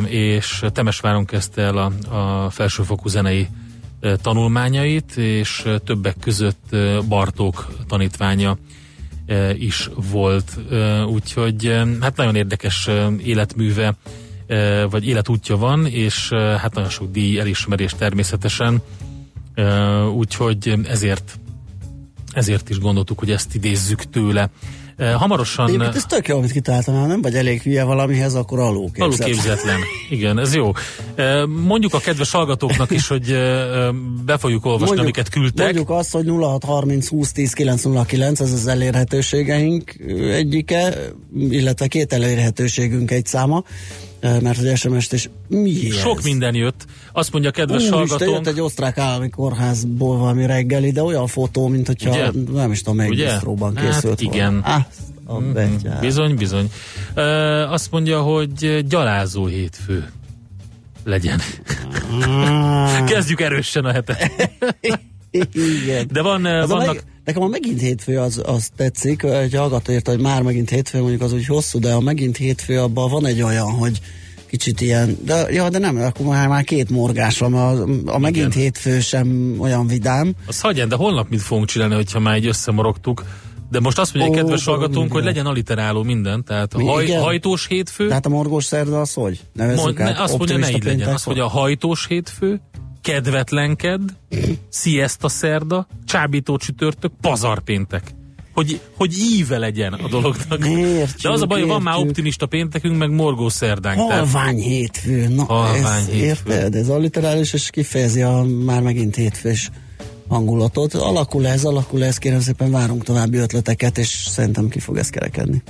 Speaker 2: és Temesváron kezdte el a, a felsőfokú zenei tanulmányait, és többek között Bartók tanítványa is volt, e, úgyhogy e, hát nagyon érdekes életműve, vagy életútja van, és hát nagyon sok díj elismerés természetesen, úgyhogy ezért ezért is gondoltuk, hogy ezt idézzük tőle. Hamarosan
Speaker 1: Egyébként ez tök jó, amit kitaláltam, nem vagy elég hülye valamihez, akkor alulképzett.
Speaker 2: alulképzetlen. Igen, ez jó. Mondjuk a kedves hallgatóknak is, hogy be fogjuk olvasni, amiket küldtek.
Speaker 1: Mondjuk azt, hogy 0630 20 10 909, ez az elérhetőségeink egyike, illetve két elérhetőségünk egy száma, mert az SMS-t is mi
Speaker 2: Sok
Speaker 1: ez?
Speaker 2: minden jött. Azt mondja a kedves
Speaker 1: Úristen,
Speaker 2: hallgatónk.
Speaker 1: jött egy osztrák állami kórházból valami reggeli, de olyan fotó, mint hogyha
Speaker 2: Ugye?
Speaker 1: nem is tudom, melyik
Speaker 2: Ugye?
Speaker 1: bistróban
Speaker 2: Hát
Speaker 1: készült
Speaker 2: igen.
Speaker 1: volna. Ah, a betyár.
Speaker 2: Bizony, bizony. Ö, azt mondja, hogy gyalázó hétfő legyen.
Speaker 1: Ah,
Speaker 2: Kezdjük erősen a hetet.
Speaker 1: igen.
Speaker 2: De van,
Speaker 1: Az a
Speaker 2: vannak...
Speaker 1: nekem a megint hétfő az, az tetszik, egy hallgató írta, hogy már megint hétfő, mondjuk az úgy hosszú, de a megint hétfő abban van egy olyan, hogy kicsit ilyen, de, ja, de nem, akkor már, már két morgás van, a, a megint hétfő sem olyan vidám.
Speaker 2: Az hagyján, de holnap mit fogunk csinálni, hogyha már egy összemorogtuk. De most azt mondja
Speaker 1: Ó,
Speaker 2: kedves hallgatónk,
Speaker 1: minden.
Speaker 2: hogy legyen aliteráló minden, tehát
Speaker 1: Mi,
Speaker 2: haj,
Speaker 1: igen?
Speaker 2: hajtós hétfő,
Speaker 1: Tehát a morgós szerda az hogy? Nevezzük
Speaker 2: mond, ne, azt mondja, ne így legyen. Azt mondja, hajtós hétfő, kedvetlenked, siesta szerda, csábító csütörtök, pazarpéntek. Hogy, hogy íve legyen a dolognak.
Speaker 1: Értjük,
Speaker 2: De az a baj, hogy van már optimista péntekünk, meg morgó szerdánk. tehát-
Speaker 1: Halvány hétfő, na
Speaker 2: Halvány
Speaker 1: ez,
Speaker 2: hétfő.
Speaker 1: érted? Ez alliterális, és kifejezi a már megint hétfős hangulatot. Alakul ez, alakul ez, kérem szépen várunk további ötleteket, és szerintem ki fog ez kerekedni.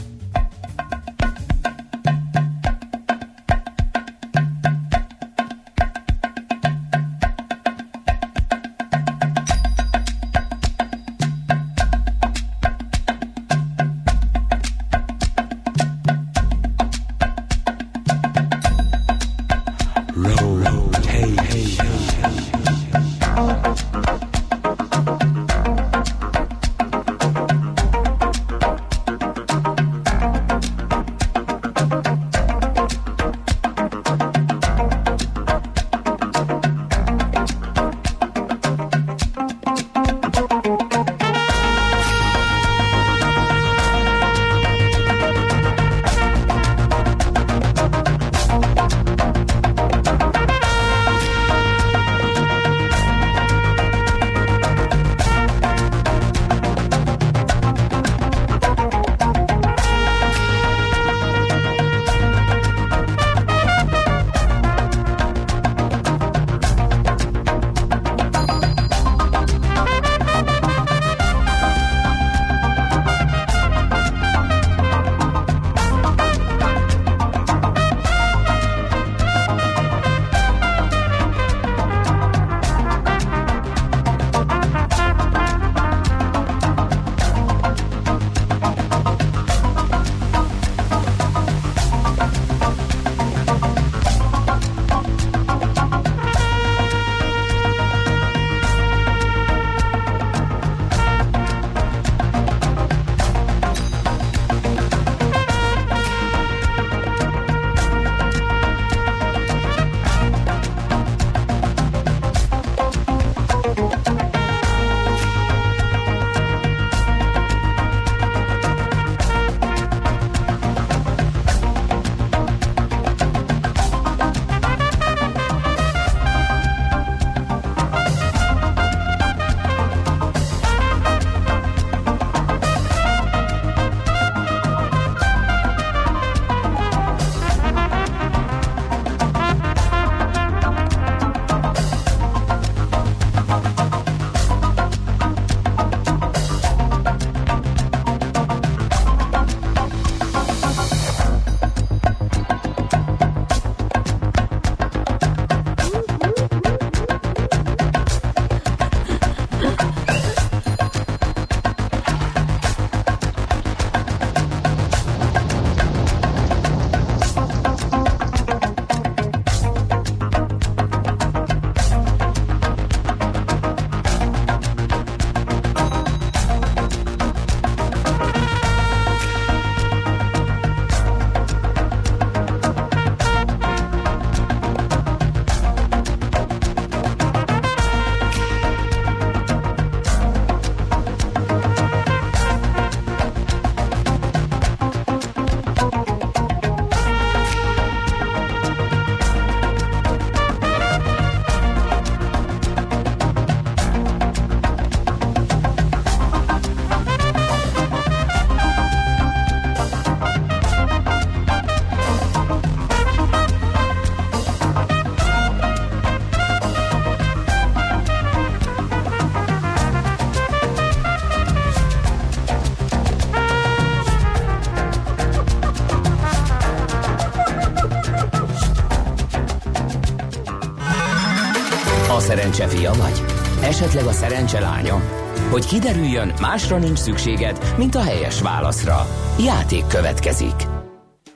Speaker 5: Szerencse fia vagy? Esetleg a szerencse lánya? Hogy kiderüljön, másra nincs szükséged, mint a helyes válaszra. Játék következik.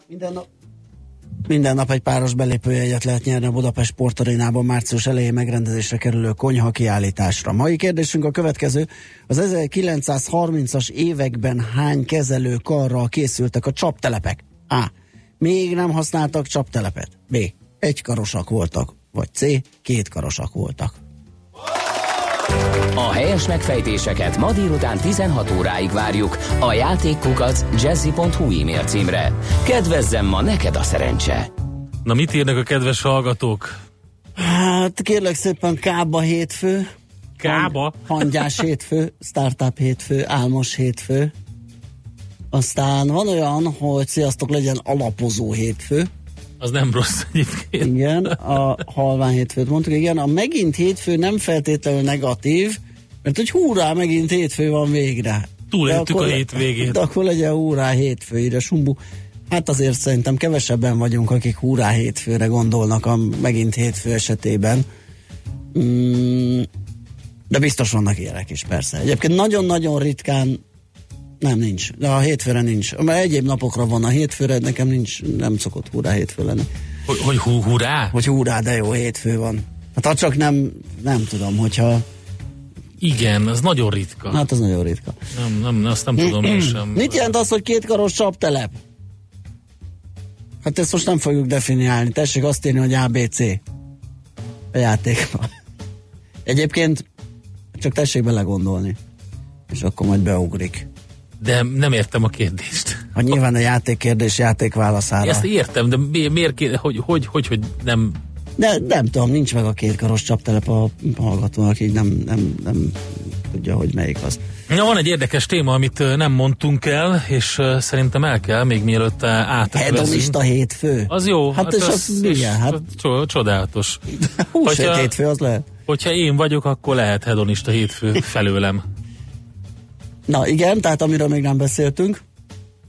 Speaker 1: Minden nap, minden nap egy páros belépőjegyet lehet nyerni a Budapest Sportarénában március elején megrendezésre kerülő konyha kiállításra. Mai kérdésünk a következő. Az 1930-as években hány kezelő karral készültek a csaptelepek? A. Még nem használtak csaptelepet. B. Egykarosak voltak. Vagy C. Kétkarosak voltak.
Speaker 5: A helyes megfejtéseket ma délután 16 óráig várjuk a játékkukac jazzy.hu e-mail címre. Kedvezzem ma neked a szerencse!
Speaker 2: Na mit írnak a kedves hallgatók?
Speaker 1: Hát kérlek szépen Kába hétfő.
Speaker 2: Kába?
Speaker 1: Hangyás hétfő, startup hétfő, álmos hétfő. Aztán van olyan, hogy sziasztok, legyen alapozó hétfő.
Speaker 2: Az nem rossz egyébként.
Speaker 1: Igen, a halvány hétfőt mondtuk, igen, a megint hétfő nem feltétlenül negatív, mert hogy húrá, megint hétfő van végre.
Speaker 2: Túléltük a hétvégét.
Speaker 1: De akkor legyen húrá hétfő, ide sumbu. Hát azért szerintem kevesebben vagyunk, akik húrá hétfőre gondolnak a megint hétfő esetében. Mm, de biztos vannak ilyenek is, persze. Egyébként nagyon-nagyon ritkán nem, nincs. De a hétfőre nincs. Mert egyéb napokra van a hétfőre, nekem nincs, nem szokott húrá hétfő lenni.
Speaker 2: Hogy, hogy hú, hurrá?
Speaker 1: Hogy húrá, de jó, hétfő van. Hát ha csak nem, nem tudom, hogyha,
Speaker 2: Igen, az nagyon ritka.
Speaker 1: hát az nagyon ritka.
Speaker 2: Nem, nem, azt nem tudom én sem.
Speaker 1: Mit jelent az, hogy kétkaros csaptelep? Hát ezt most nem fogjuk definiálni. Tessék azt írni, hogy ABC. A játékban. Egyébként csak tessék belegondolni. És akkor majd beugrik.
Speaker 2: De nem értem a kérdést.
Speaker 1: Ha nyilván a játék kérdés játék válaszára.
Speaker 2: Ezt értem, de mi, miért kér, hogy, hogy, hogy, hogy nem
Speaker 1: De nem tudom, nincs meg a kétkaros csaptelep a hallgatónak, így nem, nem, nem tudja, hogy melyik az.
Speaker 2: Ja, van egy érdekes téma, amit nem mondtunk el, és szerintem el kell, még mielőtt átvezünk.
Speaker 1: Hedonista hétfő.
Speaker 2: Az jó.
Speaker 1: Hát, és az, igen, hát
Speaker 2: cso- Csodálatos.
Speaker 1: húsvét
Speaker 2: hogyha-
Speaker 1: hétfő az lehet.
Speaker 2: Hogyha én vagyok, akkor lehet hedonista hétfő felőlem.
Speaker 1: Na igen, tehát amiről még nem beszéltünk.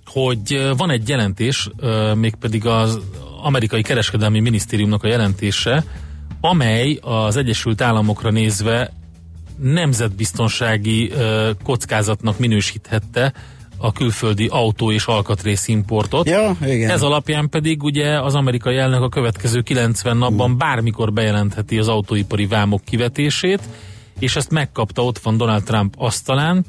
Speaker 2: hogy van egy jelentés, mégpedig az amerikai kereskedelmi minisztériumnak a jelentése, amely az Egyesült Államokra nézve nemzetbiztonsági kockázatnak minősíthette a külföldi autó és alkatrészimportot.
Speaker 1: Ja, igen.
Speaker 2: Ez alapján pedig ugye az amerikai elnök a következő 90 napban bármikor bejelentheti az autóipari vámok kivetését, és ezt megkapta, ott van Donald Trump asztalán.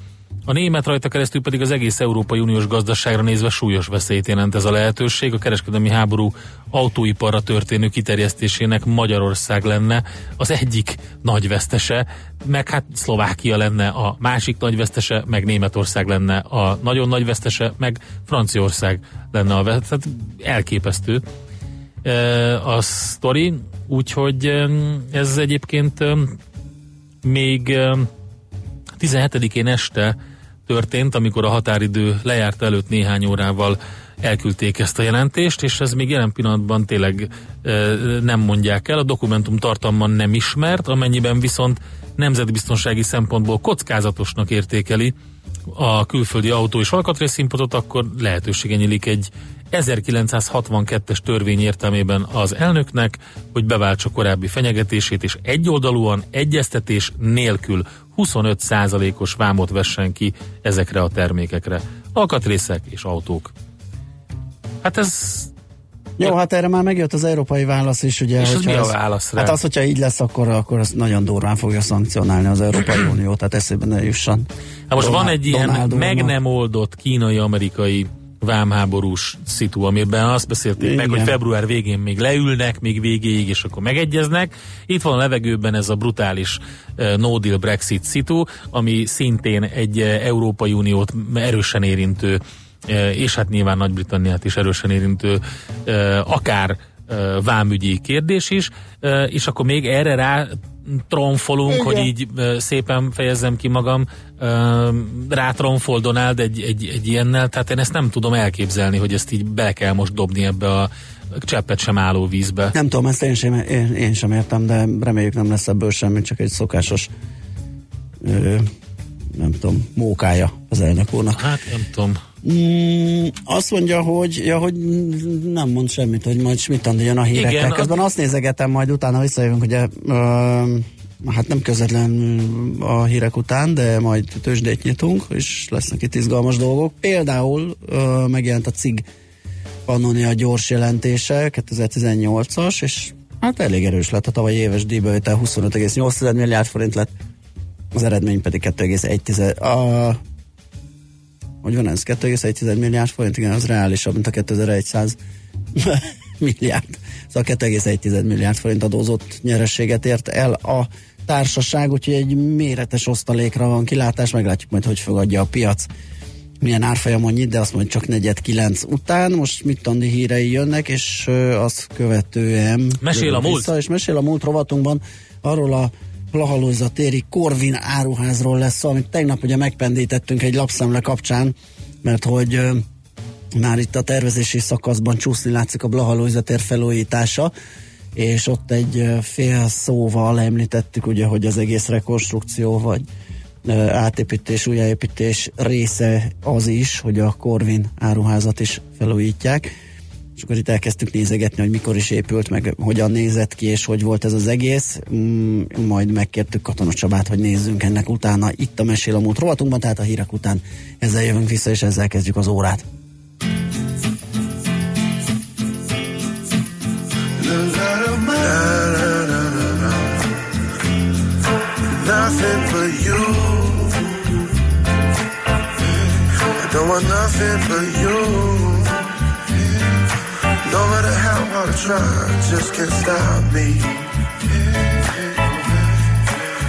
Speaker 2: A német rajta keresztül pedig az egész Európai Uniós gazdaságra nézve súlyos veszélyt jelent ez a lehetőség. A kereskedelmi háború autóiparra történő kiterjesztésének Magyarország lenne az egyik nagy vesztese, meg hát Szlovákia lenne a másik nagy vesztese, meg Németország lenne a nagyon nagy vesztese, meg Franciaország lenne a vesztese. Tehát elképesztő e, a sztori, úgyhogy e, ez egyébként e, még e, 17-én este történt, amikor a határidő lejárt előtt néhány órával elküldték ezt a jelentést, és ez még jelen pillanatban tényleg e, nem mondják el. A dokumentum tartalman nem ismert, amennyiben viszont nemzetbiztonsági szempontból kockázatosnak értékeli a külföldi autó és alkatrészimportot, akkor lehetősége nyílik egy 1962-es törvény értelmében az elnöknek, hogy beváltsa korábbi fenyegetését, és egyoldalúan egyeztetés nélkül 25%-os vámot vessen ki ezekre a termékekre. Alkatrészek és autók. Hát ez
Speaker 1: Jó, hát erre már megjött az európai válasz is, ugye.
Speaker 2: És mi a válasz rá?
Speaker 1: Hát az, hogyha így lesz, akkor, akkor azt nagyon durván fogja szankcionálni az Európai Unió, tehát eszébe ne jusson.
Speaker 2: Hát most
Speaker 1: Donald-
Speaker 2: van egy ilyen
Speaker 1: Donald
Speaker 2: meg nem oldott kínai-amerikai vámháborús szitu, amiben azt beszélték meg,
Speaker 1: Igen.
Speaker 2: hogy február végén még leülnek, még végéig, és akkor megegyeznek. Itt van a levegőben ez a brutális uh, no deal Brexit szitu, ami szintén egy uh, Európai Uniót erősen érintő, uh, és hát nyilván Nagy-Britanniát is erősen érintő, akár vámügyi kérdés is, és akkor még erre rá tronfolunk,
Speaker 1: Igen.
Speaker 2: hogy így szépen fejezzem ki magam, rátronfol Donald egy, egy, egy ilyennel, tehát én ezt nem tudom elképzelni, hogy ezt így be kell most dobni ebbe a cseppet sem álló vízbe.
Speaker 1: Nem tudom, ezt én sem, én, én sem értem, de reméljük nem lesz ebből semmi, csak egy szokásos ö, nem tudom, mókája az elnök úrnak.
Speaker 2: Hát nem tudom.
Speaker 1: Mm, azt mondja, hogy, ja, hogy nem mond semmit, hogy majd Schmidt Andi jön a hírekkel.
Speaker 2: Igen,
Speaker 1: Közben
Speaker 2: az-
Speaker 1: azt nézegetem, majd utána visszajövünk, ugye ö, hát nem közvetlen a hírek után, de majd tőzsdét nyitunk, és lesznek itt izgalmas dolgok. Például ö, megjelent a CIG Pannonia gyors jelentése, 2018-as, és hát elég erős lett a tavalyi éves díjbevétel 25,8 milliárd forint lett, az eredmény pedig 2,1 a hogy van ez? 2,1 milliárd forint, igen, az reálisabb, mint a 2100 milliárd. Szóval 2,1 milliárd forint adózott nyerességet ért el a társaság, úgyhogy egy méretes osztalékra van kilátás, meglátjuk majd, hogy fogadja a piac milyen árfolyamon nyit, de azt mondja csak negyed kilenc után. Most mit tandi hírei jönnek, és azt követően...
Speaker 2: Mesél a múlt.
Speaker 1: Vissza, és mesél a múlt rovatunkban arról a Plahalóza téri Korvin áruházról lesz amit tegnap ugye megpendítettünk egy lapszemle kapcsán, mert hogy már itt a tervezési szakaszban csúszni látszik a Blahalóza tér felújítása, és ott egy fél szóval említettük ugye, hogy az egész rekonstrukció vagy átépítés, újjáépítés része az is, hogy a Korvin áruházat is felújítják és akkor itt elkezdtük nézegetni, hogy mikor is épült, meg hogyan nézett ki, és hogy volt ez az egész. Mm, majd megkértük Katona Csabát, hogy nézzünk ennek utána itt a Mesél a múlt rovatunkban, tehát a hírek után ezzel jövünk vissza, és ezzel kezdjük az órát.
Speaker 8: Nothing but you. I don't want nothing but you. No matter how hard I try, just can't stop me.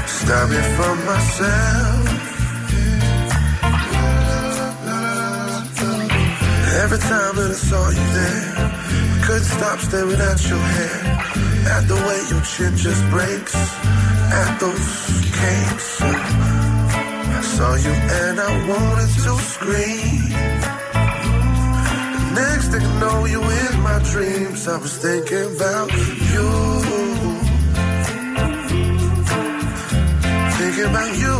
Speaker 8: Stop me from myself. Every time that I saw you there, I couldn't stop staring at your hair. At the way your chin just breaks, at those cakes. I saw you and I wanted to scream. Next thing I know, you in my dreams. I was thinking about you. Thinking about you.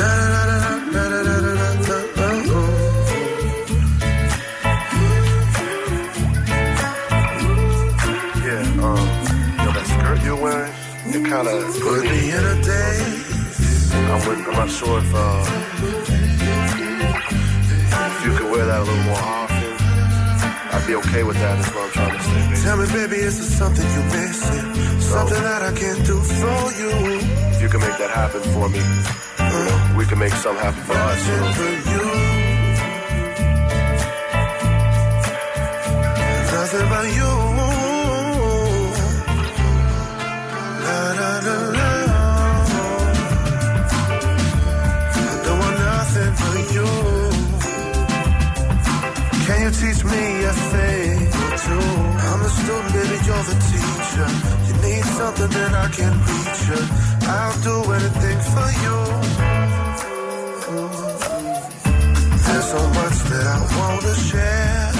Speaker 8: La la la la la la la.
Speaker 9: Yeah, um, yo, that skirt you're wearing, it kind of
Speaker 8: Put me in a daze.
Speaker 9: I'm, I'm not sure if, uh, you could wear that a little more often. I'd be okay with that. Is what I'm trying to say. Baby.
Speaker 8: Tell me, baby, is there something you're missing? Something that I can do for you.
Speaker 9: If you can make that happen for me, you know, we can make something happen for us. You know?
Speaker 8: for you. Nothing but you. Something, then I can reach you. I'll do anything for you. There's so much that I wanna share.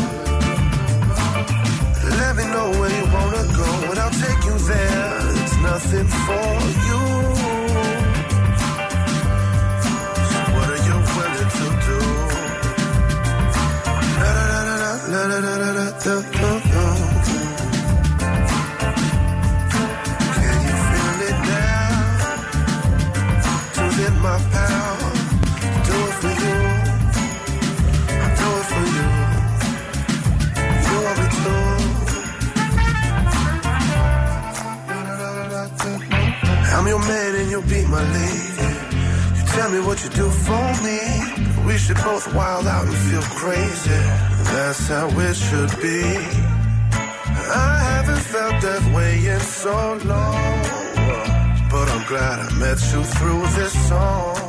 Speaker 8: Let me know where you wanna go, and I'll take you there. It's nothing for my lady. You tell me what you do for me. We should both wild out and feel crazy. That's how it should be. I haven't felt that way in so long. But I'm glad I met you through this song.